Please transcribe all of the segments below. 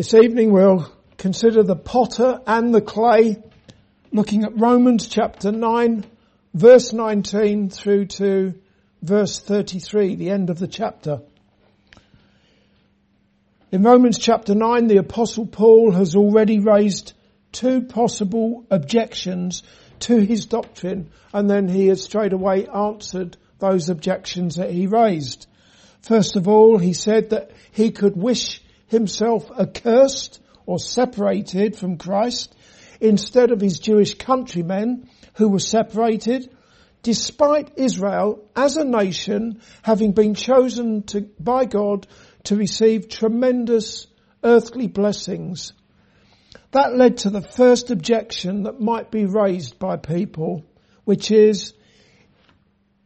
This evening we'll consider the potter and the clay, looking at Romans chapter 9, verse 19 through to verse 33, the end of the chapter. In Romans chapter 9, the apostle Paul has already raised two possible objections to his doctrine and then he has straight away answered those objections that he raised. First of all, he said that he could wish himself accursed or separated from Christ instead of his Jewish countrymen who were separated despite Israel as a nation having been chosen to, by God to receive tremendous earthly blessings. That led to the first objection that might be raised by people, which is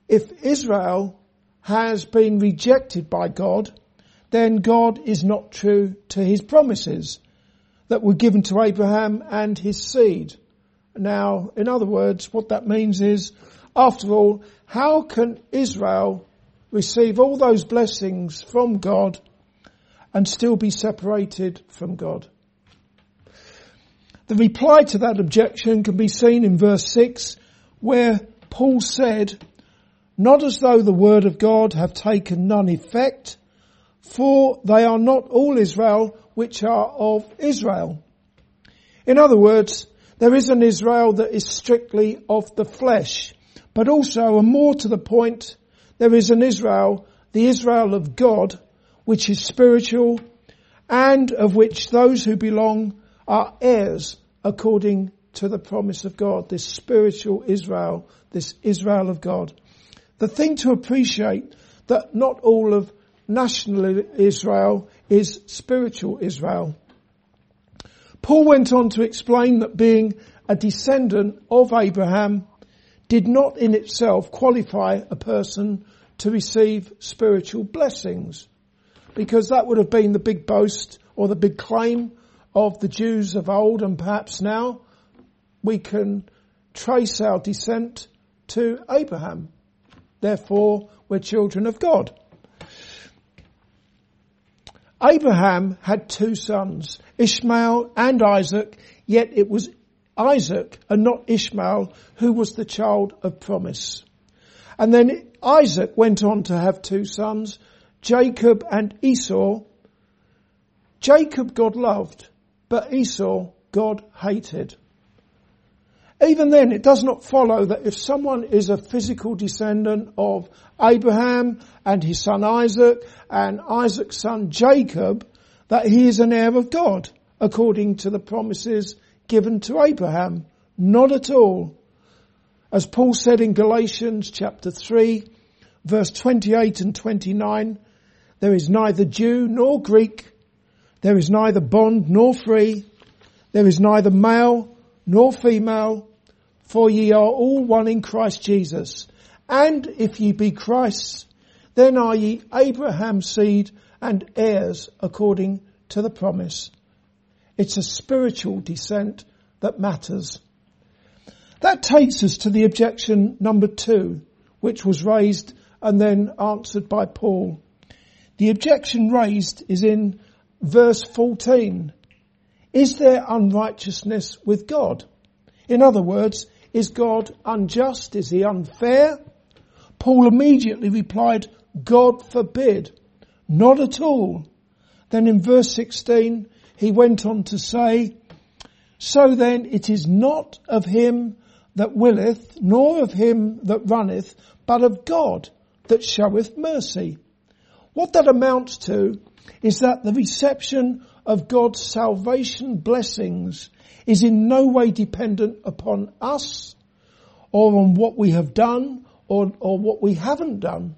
if Israel has been rejected by God, then God is not true to his promises that were given to Abraham and his seed. Now, in other words, what that means is, after all, how can Israel receive all those blessings from God and still be separated from God? The reply to that objection can be seen in verse 6 where Paul said, not as though the word of God have taken none effect, for they are not all Israel which are of Israel. In other words, there is an Israel that is strictly of the flesh, but also, and more to the point, there is an Israel, the Israel of God, which is spiritual, and of which those who belong are heirs according to the promise of God, this spiritual Israel, this Israel of God. The thing to appreciate that not all of national Israel is spiritual Israel. Paul went on to explain that being a descendant of Abraham did not in itself qualify a person to receive spiritual blessings because that would have been the big boast or the big claim of the Jews of old and perhaps now we can trace our descent to Abraham. Therefore, we're children of God. Abraham had two sons, Ishmael and Isaac, yet it was Isaac and not Ishmael who was the child of promise. And then Isaac went on to have two sons, Jacob and Esau. Jacob God loved, but Esau God hated. Even then, it does not follow that if someone is a physical descendant of Abraham and his son Isaac and Isaac's son Jacob, that he is an heir of God according to the promises given to Abraham. Not at all. As Paul said in Galatians chapter 3 verse 28 and 29, there is neither Jew nor Greek, there is neither bond nor free, there is neither male nor female, for ye are all one in Christ Jesus. And if ye be Christ's, then are ye Abraham's seed and heirs according to the promise. It's a spiritual descent that matters. That takes us to the objection number two, which was raised and then answered by Paul. The objection raised is in verse 14 is there unrighteousness with God? In other words, is God unjust? Is he unfair? Paul immediately replied, God forbid. Not at all. Then in verse 16, he went on to say, So then it is not of him that willeth, nor of him that runneth, but of God that showeth mercy. What that amounts to is that the reception of God's salvation blessings is in no way dependent upon us or on what we have done or, or what we haven't done,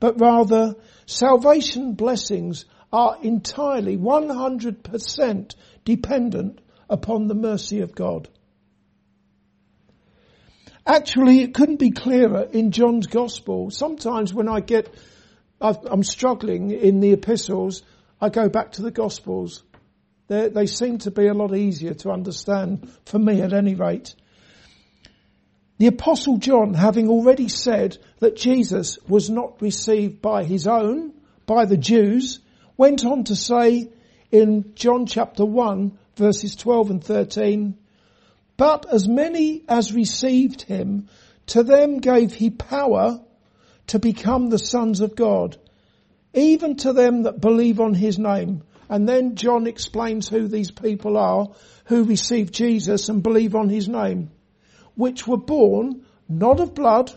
but rather salvation blessings are entirely 100% dependent upon the mercy of God. Actually, it couldn't be clearer in John's gospel. Sometimes when I get, I'm struggling in the epistles, I go back to the Gospels. They're, they seem to be a lot easier to understand, for me at any rate. The apostle John, having already said that Jesus was not received by his own, by the Jews, went on to say in John chapter 1 verses 12 and 13, but as many as received him, to them gave he power to become the sons of God, even to them that believe on his name. And then John explains who these people are who received Jesus and believe on his name, which were born not of blood,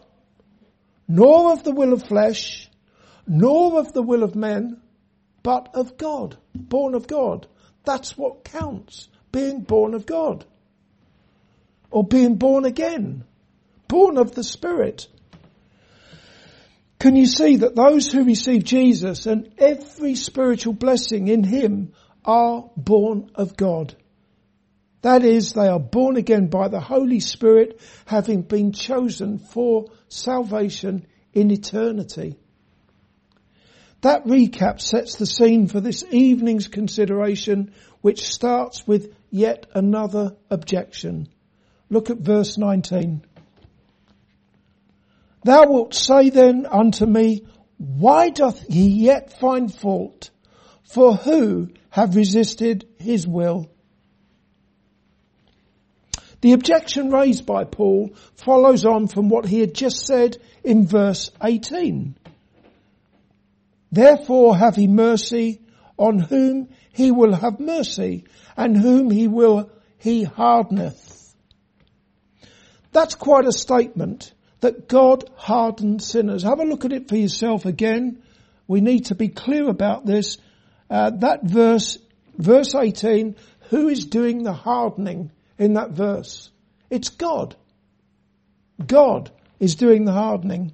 nor of the will of flesh, nor of the will of men, but of God, born of God. That's what counts, being born of God. Or being born again, born of the Spirit. Can you see that those who receive Jesus and every spiritual blessing in Him are born of God? That is, they are born again by the Holy Spirit having been chosen for salvation in eternity. That recap sets the scene for this evening's consideration which starts with yet another objection. Look at verse 19. Thou wilt say then unto me, why doth he yet find fault? For who have resisted his will? The objection raised by Paul follows on from what he had just said in verse 18. Therefore have he mercy on whom he will have mercy and whom he will he hardeneth. That's quite a statement that God hardened sinners. Have a look at it for yourself again. We need to be clear about this. Uh, that verse, verse 18, who is doing the hardening? in that verse. It's God. God is doing the hardening.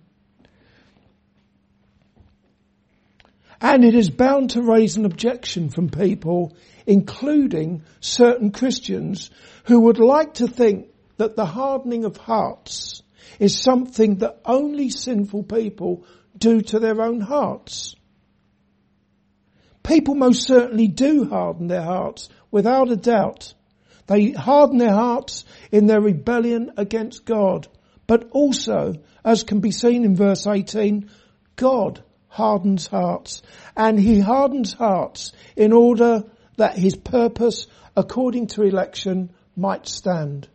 And it is bound to raise an objection from people, including certain Christians who would like to think that the hardening of hearts is something that only sinful people do to their own hearts. People most certainly do harden their hearts, without a doubt. They harden their hearts in their rebellion against God. But also, as can be seen in verse 18, God hardens hearts. And He hardens hearts in order that His purpose, according to election, might stand.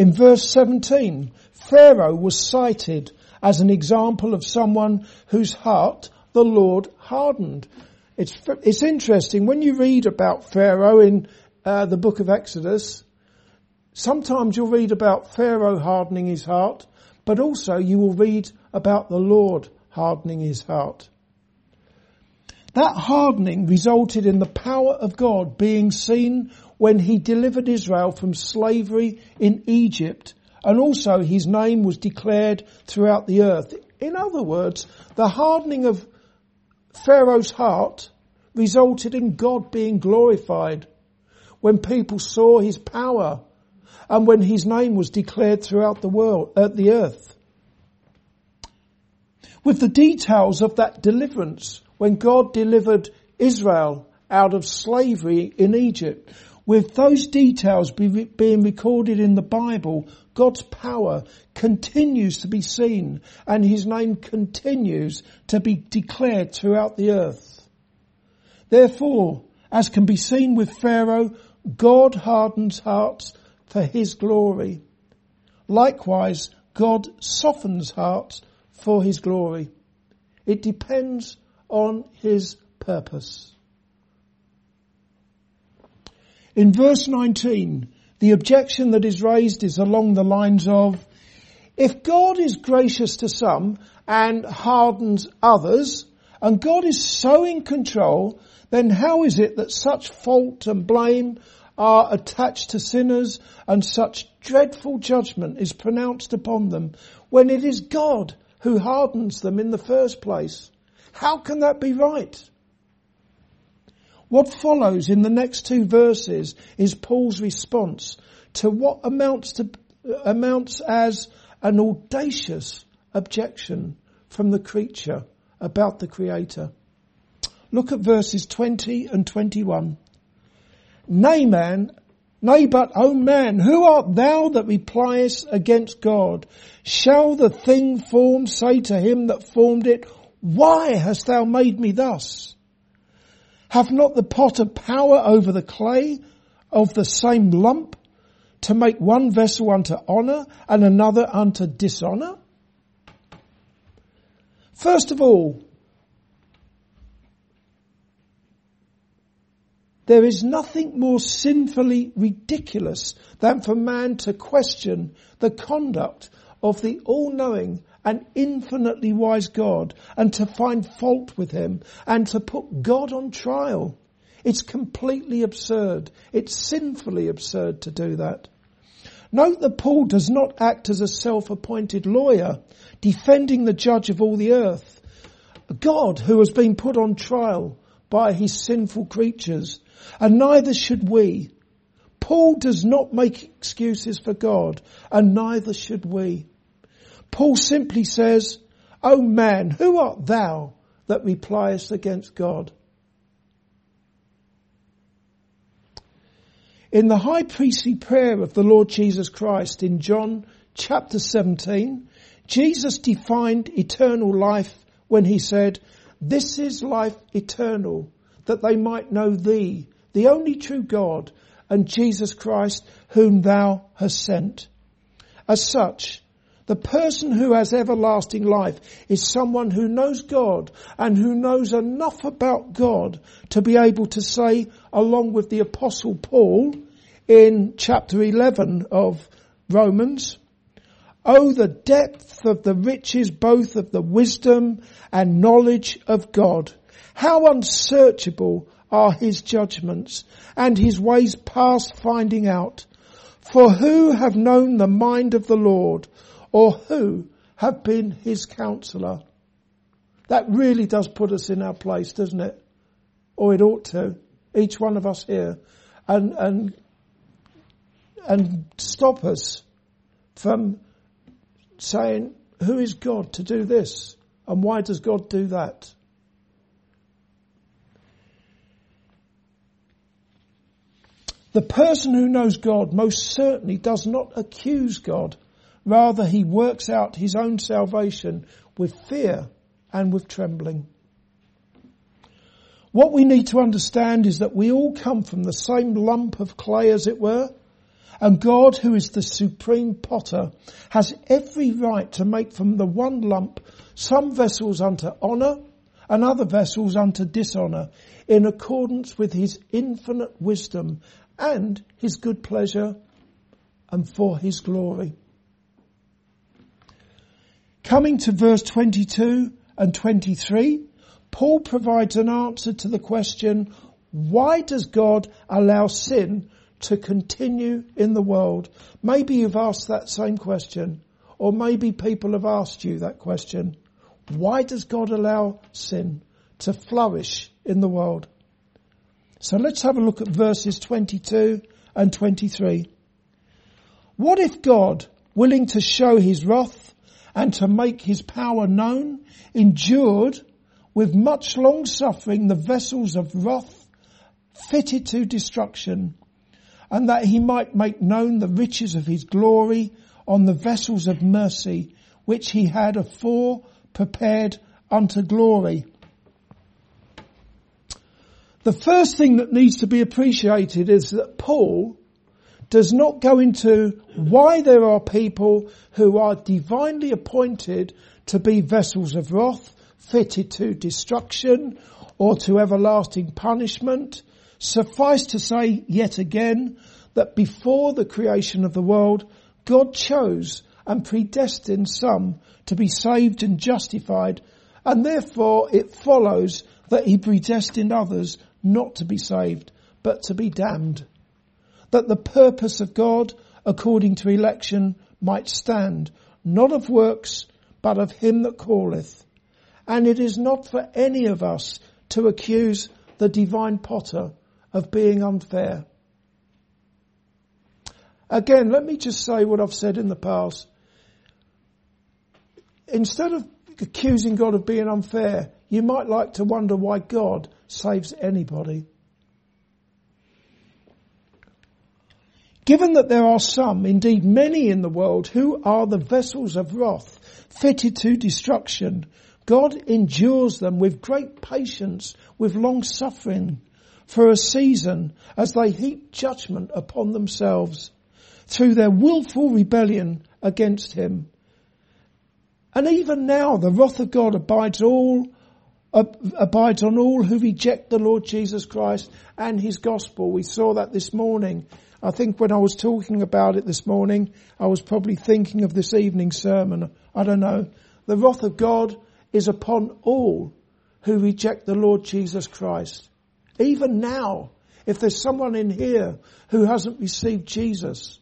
In verse 17, Pharaoh was cited as an example of someone whose heart the Lord hardened. It's, it's interesting when you read about Pharaoh in uh, the book of Exodus, sometimes you'll read about Pharaoh hardening his heart, but also you will read about the Lord hardening his heart. That hardening resulted in the power of God being seen when he delivered Israel from slavery in Egypt and also his name was declared throughout the earth. In other words, the hardening of Pharaoh's heart resulted in God being glorified when people saw his power and when his name was declared throughout the world, at the earth. With the details of that deliverance when God delivered Israel out of slavery in Egypt, with those details be, being recorded in the Bible, God's power continues to be seen and his name continues to be declared throughout the earth. Therefore, as can be seen with Pharaoh, God hardens hearts for his glory. Likewise, God softens hearts for his glory. It depends on his purpose. In verse 19, the objection that is raised is along the lines of, if God is gracious to some and hardens others, and God is so in control, then how is it that such fault and blame are attached to sinners and such dreadful judgment is pronounced upon them when it is God who hardens them in the first place? How can that be right? What follows in the next two verses is Paul's response to what amounts to, amounts as an audacious objection from the creature about the creator. Look at verses 20 and 21. Nay man, nay but, O man, who art thou that repliest against God? Shall the thing formed say to him that formed it, why hast thou made me thus? Have not the potter power over the clay of the same lump to make one vessel unto honour and another unto dishonour? First of all, there is nothing more sinfully ridiculous than for man to question the conduct of the all-knowing and infinitely wise God and to find fault with him and to put God on trial. It's completely absurd. It's sinfully absurd to do that. Note that Paul does not act as a self-appointed lawyer defending the judge of all the earth. God who has been put on trial by his sinful creatures and neither should we. Paul does not make excuses for God and neither should we. Paul simply says, O man, who art thou that repliest against God? In the high priestly prayer of the Lord Jesus Christ in John chapter 17, Jesus defined eternal life when he said, this is life eternal, that they might know thee, the only true God, and Jesus Christ whom thou hast sent. As such, the person who has everlasting life is someone who knows God and who knows enough about God to be able to say, along with the apostle Paul in chapter 11 of Romans, Oh, the depth of the riches both of the wisdom and knowledge of God. How unsearchable are his judgments and his ways past finding out. For who have known the mind of the Lord or who have been his counselor. That really does put us in our place, doesn't it? Or it ought to. Each one of us here. And, and, and stop us from saying, who is God to do this? And why does God do that? The person who knows God most certainly does not accuse God Rather, he works out his own salvation with fear and with trembling. What we need to understand is that we all come from the same lump of clay as it were, and God who is the supreme potter has every right to make from the one lump some vessels unto honour and other vessels unto dishonour in accordance with his infinite wisdom and his good pleasure and for his glory. Coming to verse 22 and 23, Paul provides an answer to the question, why does God allow sin to continue in the world? Maybe you've asked that same question, or maybe people have asked you that question. Why does God allow sin to flourish in the world? So let's have a look at verses 22 and 23. What if God, willing to show his wrath and to make his power known, endured with much long suffering the vessels of wrath fitted to destruction, and that he might make known the riches of his glory on the vessels of mercy, which he had afore prepared unto glory. The first thing that needs to be appreciated is that Paul does not go into why there are people who are divinely appointed to be vessels of wrath, fitted to destruction or to everlasting punishment. Suffice to say yet again that before the creation of the world, God chose and predestined some to be saved and justified and therefore it follows that he predestined others not to be saved but to be damned that the purpose of God according to election might stand, not of works, but of him that calleth. And it is not for any of us to accuse the divine potter of being unfair. Again, let me just say what I've said in the past. Instead of accusing God of being unfair, you might like to wonder why God saves anybody. Given that there are some, indeed many in the world, who are the vessels of wrath, fitted to destruction, God endures them with great patience with long suffering for a season as they heap judgment upon themselves through their willful rebellion against him. And even now the wrath of God abides all abides on all who reject the Lord Jesus Christ and his gospel. We saw that this morning. I think when I was talking about it this morning, I was probably thinking of this evening's sermon. I don't know. The wrath of God is upon all who reject the Lord Jesus Christ. Even now, if there's someone in here who hasn't received Jesus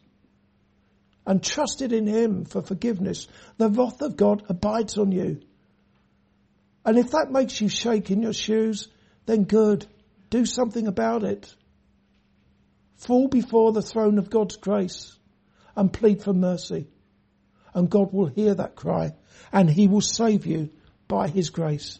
and trusted in Him for forgiveness, the wrath of God abides on you. And if that makes you shake in your shoes, then good. Do something about it. Fall before the throne of God's grace and plead for mercy. And God will hear that cry and He will save you by His grace.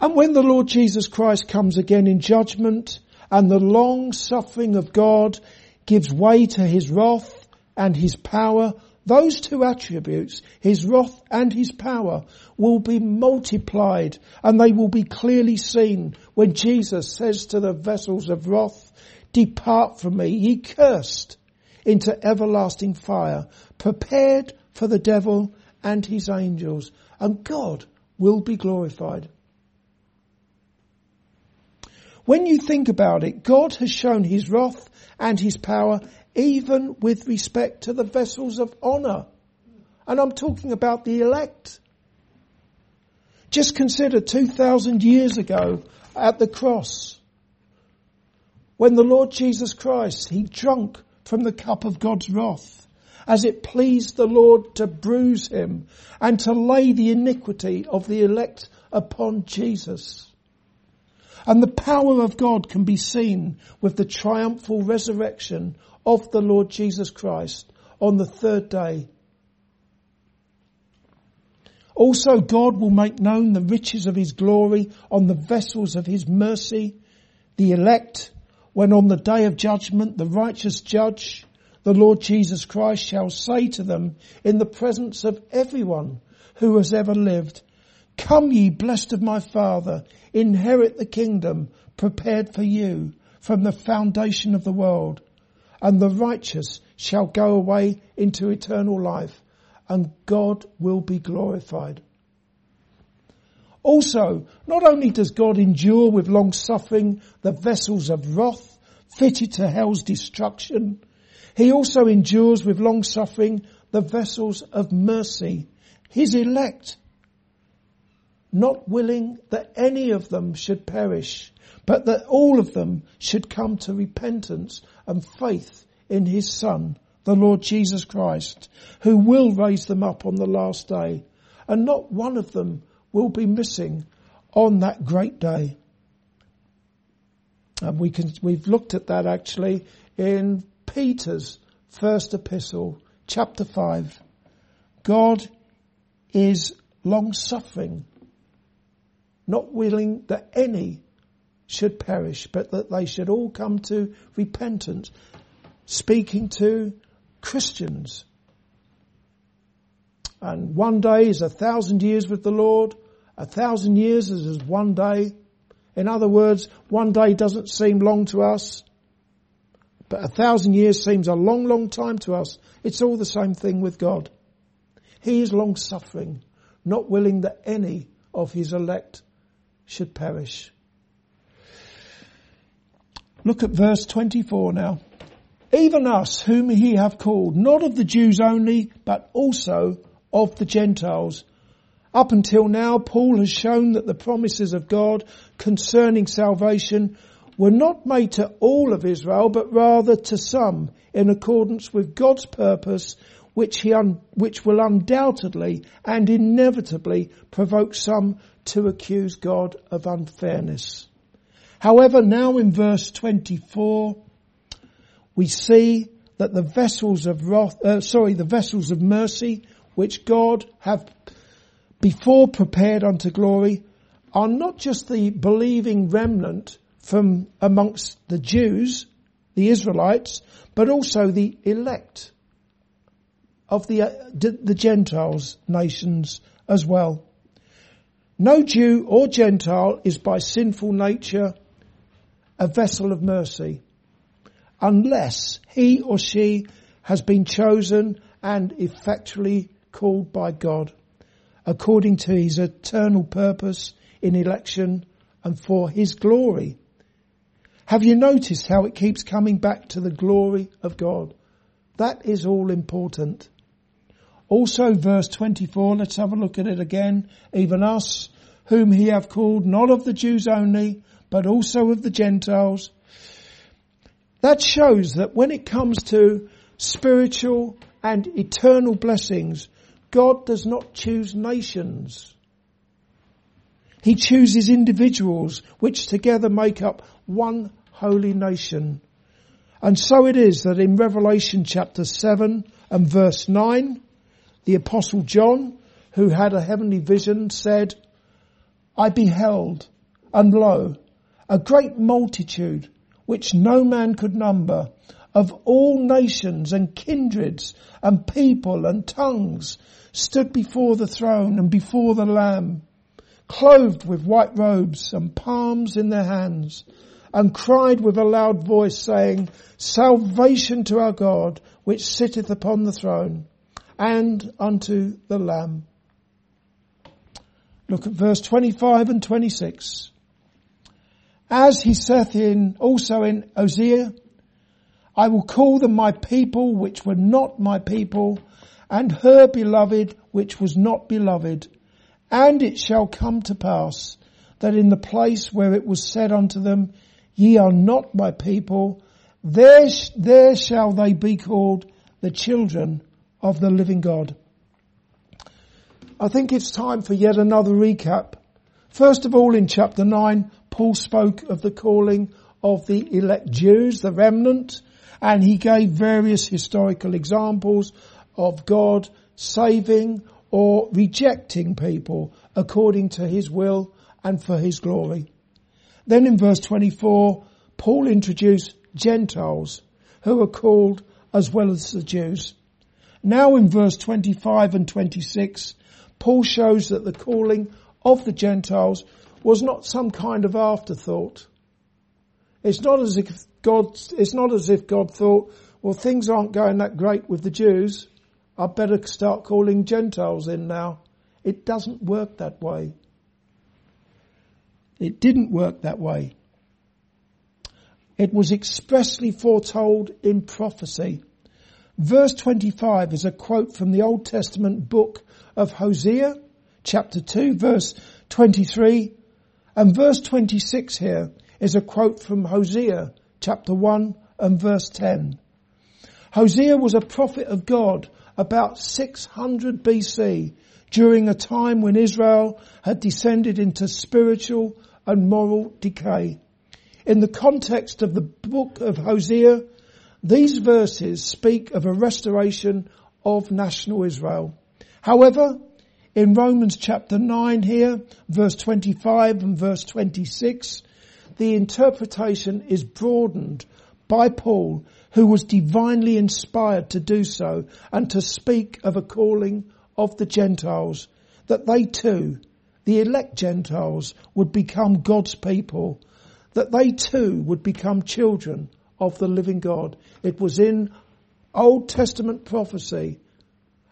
And when the Lord Jesus Christ comes again in judgment and the long suffering of God gives way to His wrath and His power, those two attributes, His wrath and His power, will be multiplied and they will be clearly seen when Jesus says to the vessels of wrath, depart from me, ye cursed, into everlasting fire, prepared for the devil and his angels, and God will be glorified. When you think about it, God has shown his wrath and his power even with respect to the vessels of honor. And I'm talking about the elect. Just consider 2,000 years ago at the cross, when the Lord Jesus Christ, he drunk from the cup of God's wrath, as it pleased the Lord to bruise him and to lay the iniquity of the elect upon Jesus. And the power of God can be seen with the triumphal resurrection of the Lord Jesus Christ on the third day. Also God will make known the riches of his glory on the vessels of his mercy, the elect, when on the day of judgment the righteous judge, the Lord Jesus Christ shall say to them in the presence of everyone who has ever lived, Come ye blessed of my Father, inherit the kingdom prepared for you from the foundation of the world. And the righteous shall go away into eternal life and God will be glorified. Also, not only does God endure with long suffering the vessels of wrath fitted to hell's destruction, he also endures with long suffering the vessels of mercy, his elect not willing that any of them should perish, but that all of them should come to repentance and faith in his son, the Lord Jesus Christ, who will raise them up on the last day. And not one of them will be missing on that great day. And we can, we've looked at that actually in Peter's first epistle, chapter five. God is long suffering not willing that any should perish, but that they should all come to repentance, speaking to Christians. And one day is a thousand years with the Lord, a thousand years is as one day. In other words, one day doesn't seem long to us, but a thousand years seems a long, long time to us. It's all the same thing with God. He is long suffering, not willing that any of his elect should perish. Look at verse 24 now. Even us whom he have called, not of the Jews only, but also of the Gentiles. Up until now, Paul has shown that the promises of God concerning salvation were not made to all of Israel, but rather to some in accordance with God's purpose, which he un- which will undoubtedly and inevitably provoke some to accuse God of unfairness. However, now in verse 24, we see that the vessels of wrath, uh, sorry, the vessels of mercy, which God have before prepared unto glory, are not just the believing remnant from amongst the Jews, the Israelites, but also the elect of the, uh, the Gentiles nations as well. No Jew or Gentile is by sinful nature a vessel of mercy unless he or she has been chosen and effectually called by God according to his eternal purpose in election and for his glory. Have you noticed how it keeps coming back to the glory of God? That is all important. Also verse 24, let's have a look at it again. Even us, whom he have called not of the Jews only, but also of the Gentiles. That shows that when it comes to spiritual and eternal blessings, God does not choose nations. He chooses individuals which together make up one holy nation. And so it is that in Revelation chapter 7 and verse 9, the apostle John, who had a heavenly vision, said, I beheld, and lo, a great multitude, which no man could number, of all nations and kindreds and people and tongues stood before the throne and before the Lamb, clothed with white robes and palms in their hands, and cried with a loud voice saying, Salvation to our God, which sitteth upon the throne, and unto the Lamb. Look at verse 25 and 26. As he saith in, also in Hosea, I will call them my people which were not my people, and her beloved which was not beloved. And it shall come to pass that in the place where it was said unto them, ye are not my people, there, there shall they be called the children of the living God. I think it's time for yet another recap. First of all, in chapter 9, Paul spoke of the calling of the elect Jews, the remnant, and he gave various historical examples of God saving or rejecting people according to his will and for his glory. Then in verse 24, Paul introduced Gentiles who are called as well as the Jews. Now in verse 25 and 26, Paul shows that the calling of the Gentiles was not some kind of afterthought. It's not as if God, it's not as if God thought, well things aren't going that great with the Jews. I better start calling Gentiles in now. It doesn't work that way. It didn't work that way. It was expressly foretold in prophecy. Verse 25 is a quote from the Old Testament book of Hosea, chapter 2, verse 23, and verse 26 here is a quote from Hosea, chapter 1 and verse 10. Hosea was a prophet of God about 600 BC during a time when Israel had descended into spiritual and moral decay. In the context of the book of Hosea, these verses speak of a restoration of national Israel. However, in Romans chapter 9 here, verse 25 and verse 26, the interpretation is broadened by Paul who was divinely inspired to do so and to speak of a calling of the Gentiles, that they too, the elect Gentiles, would become God's people, that they too would become children of the living God. It was in Old Testament prophecy,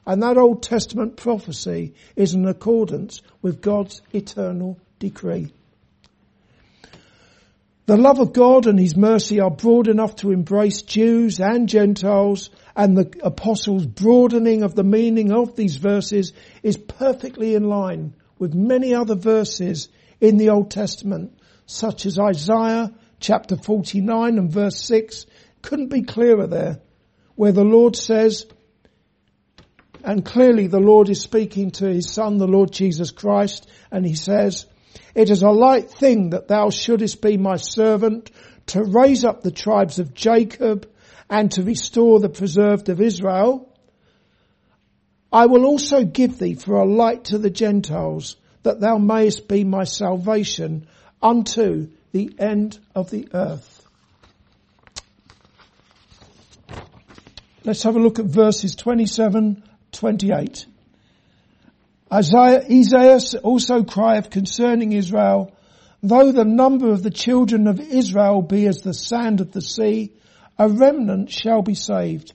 and that Old Testament prophecy is in accordance with God's eternal decree. The love of God and His mercy are broad enough to embrace Jews and Gentiles and the apostles broadening of the meaning of these verses is perfectly in line with many other verses in the Old Testament, such as Isaiah chapter 49 and verse 6. Couldn't be clearer there, where the Lord says, and clearly the Lord is speaking to His Son, the Lord Jesus Christ, and He says, it is a light thing that thou shouldest be my servant to raise up the tribes of Jacob and to restore the preserved of Israel. I will also give thee for a light to the Gentiles that thou mayest be my salvation unto the end of the earth. Let's have a look at verses 27, 28. Isaiah, Isaiah also crieth concerning Israel, though the number of the children of Israel be as the sand of the sea, a remnant shall be saved.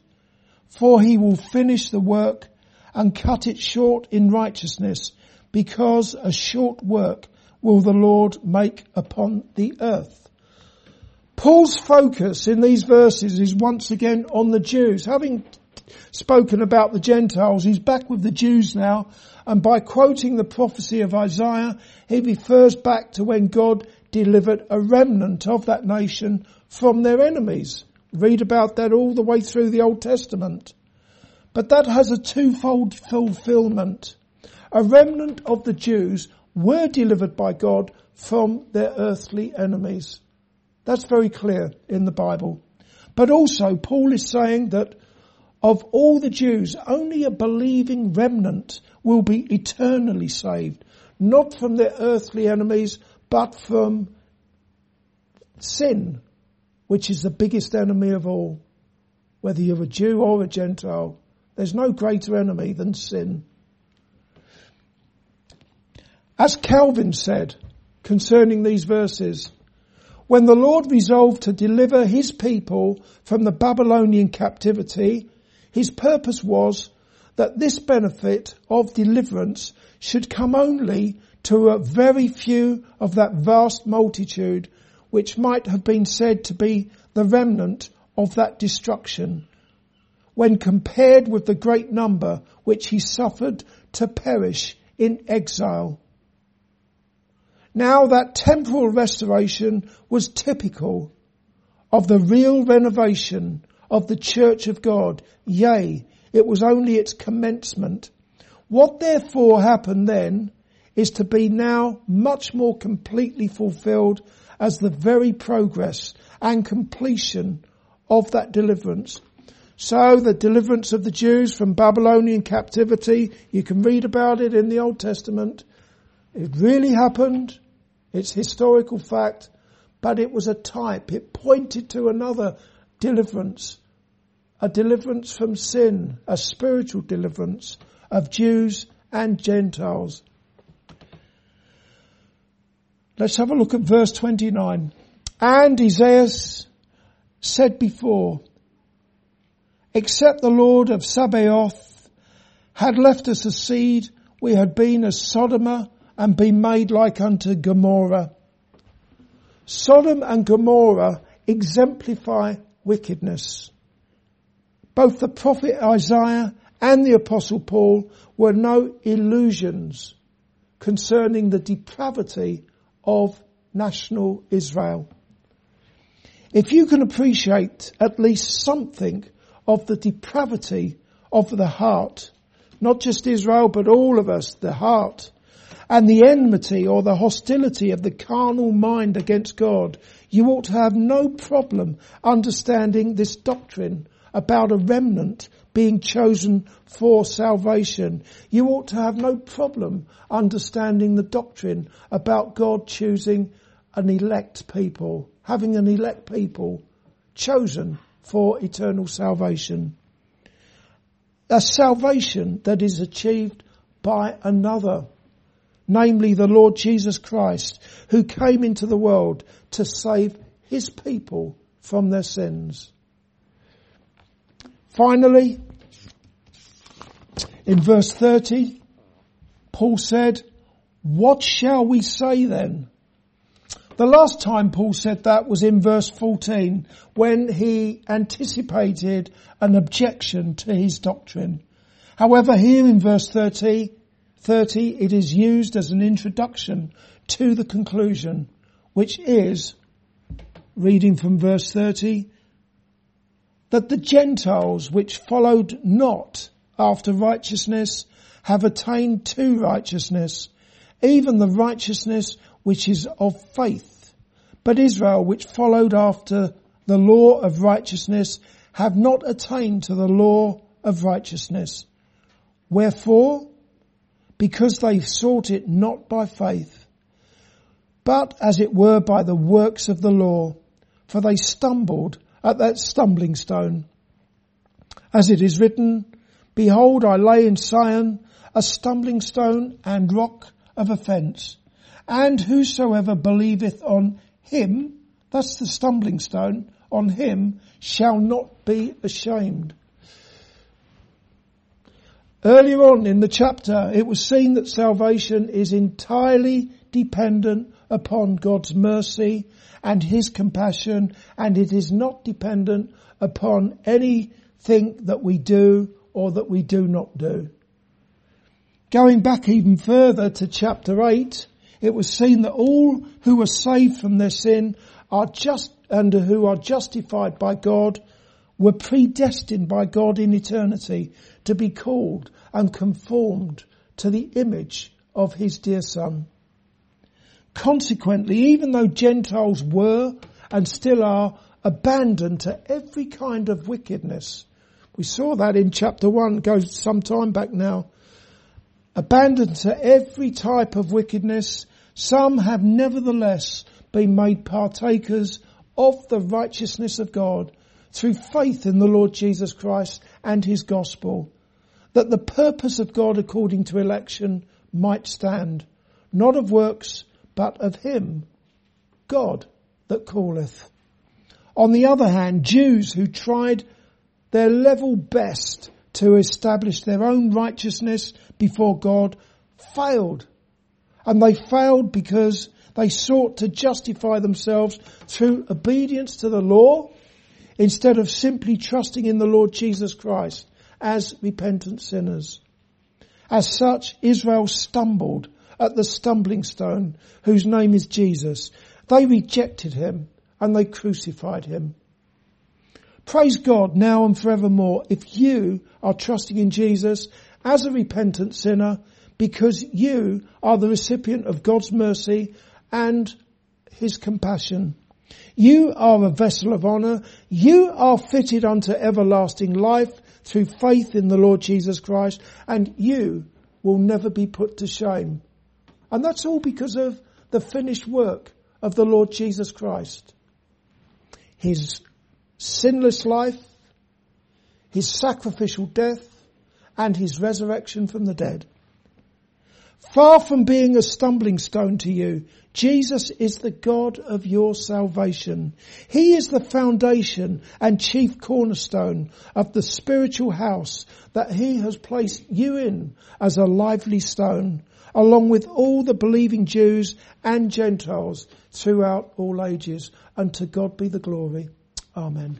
For he will finish the work and cut it short in righteousness, because a short work will the Lord make upon the earth. Paul's focus in these verses is once again on the Jews. Having spoken about the Gentiles, he's back with the Jews now, and by quoting the prophecy of Isaiah, he refers back to when God delivered a remnant of that nation from their enemies. Read about that all the way through the Old Testament. But that has a twofold fulfillment. A remnant of the Jews were delivered by God from their earthly enemies. That's very clear in the Bible. But also Paul is saying that of all the Jews, only a believing remnant will be eternally saved, not from their earthly enemies, but from sin, which is the biggest enemy of all. Whether you're a Jew or a Gentile, there's no greater enemy than sin. As Calvin said concerning these verses, when the Lord resolved to deliver his people from the Babylonian captivity, his purpose was that this benefit of deliverance should come only to a very few of that vast multitude which might have been said to be the remnant of that destruction when compared with the great number which he suffered to perish in exile. Now that temporal restoration was typical of the real renovation of the church of God. Yea, it was only its commencement. What therefore happened then is to be now much more completely fulfilled as the very progress and completion of that deliverance. So the deliverance of the Jews from Babylonian captivity, you can read about it in the Old Testament. It really happened. It's historical fact, but it was a type. It pointed to another deliverance, a deliverance from sin, a spiritual deliverance of Jews and Gentiles. Let's have a look at verse 29. And Isaiah said before, except the Lord of Sabaoth had left us a seed, we had been as Sodom and be made like unto Gomorrah. Sodom and Gomorrah exemplify wickedness. Both the prophet Isaiah and the apostle Paul were no illusions concerning the depravity of national Israel. If you can appreciate at least something of the depravity of the heart, not just Israel, but all of us, the heart, and the enmity or the hostility of the carnal mind against God, you ought to have no problem understanding this doctrine about a remnant being chosen for salvation. You ought to have no problem understanding the doctrine about God choosing an elect people, having an elect people chosen for eternal salvation. A salvation that is achieved by another namely the Lord Jesus Christ, who came into the world to save his people from their sins. Finally, in verse 30, Paul said, what shall we say then? The last time Paul said that was in verse 14 when he anticipated an objection to his doctrine. However, here in verse 30, 30, it is used as an introduction to the conclusion, which is, reading from verse 30, that the Gentiles which followed not after righteousness have attained to righteousness, even the righteousness which is of faith. But Israel which followed after the law of righteousness have not attained to the law of righteousness. Wherefore, because they sought it not by faith, but as it were by the works of the law, for they stumbled at that stumbling stone. As it is written, Behold, I lay in Sion a stumbling stone and rock of offence. And whosoever believeth on him, that's the stumbling stone, on him shall not be ashamed. Earlier on in the chapter, it was seen that salvation is entirely dependent upon God's mercy and His compassion, and it is not dependent upon anything that we do or that we do not do. Going back even further to chapter 8, it was seen that all who are saved from their sin are just, and who are justified by God were predestined by God in eternity to be called and conformed to the image of his dear son. Consequently, even though Gentiles were and still are abandoned to every kind of wickedness, we saw that in chapter one, goes some time back now, abandoned to every type of wickedness, some have nevertheless been made partakers of the righteousness of God through faith in the Lord Jesus Christ and his gospel that the purpose of God according to election might stand, not of works, but of him, God that calleth. On the other hand, Jews who tried their level best to establish their own righteousness before God failed. And they failed because they sought to justify themselves through obedience to the law instead of simply trusting in the Lord Jesus Christ as repentant sinners. As such, Israel stumbled at the stumbling stone whose name is Jesus. They rejected him and they crucified him. Praise God now and forevermore if you are trusting in Jesus as a repentant sinner because you are the recipient of God's mercy and his compassion. You are a vessel of honour. You are fitted unto everlasting life through faith in the Lord Jesus Christ and you will never be put to shame. And that's all because of the finished work of the Lord Jesus Christ. His sinless life, His sacrificial death, and His resurrection from the dead. Far from being a stumbling stone to you, Jesus is the God of your salvation. He is the foundation and chief cornerstone of the spiritual house that he has placed you in as a lively stone, along with all the believing Jews and Gentiles throughout all ages. And to God be the glory. Amen.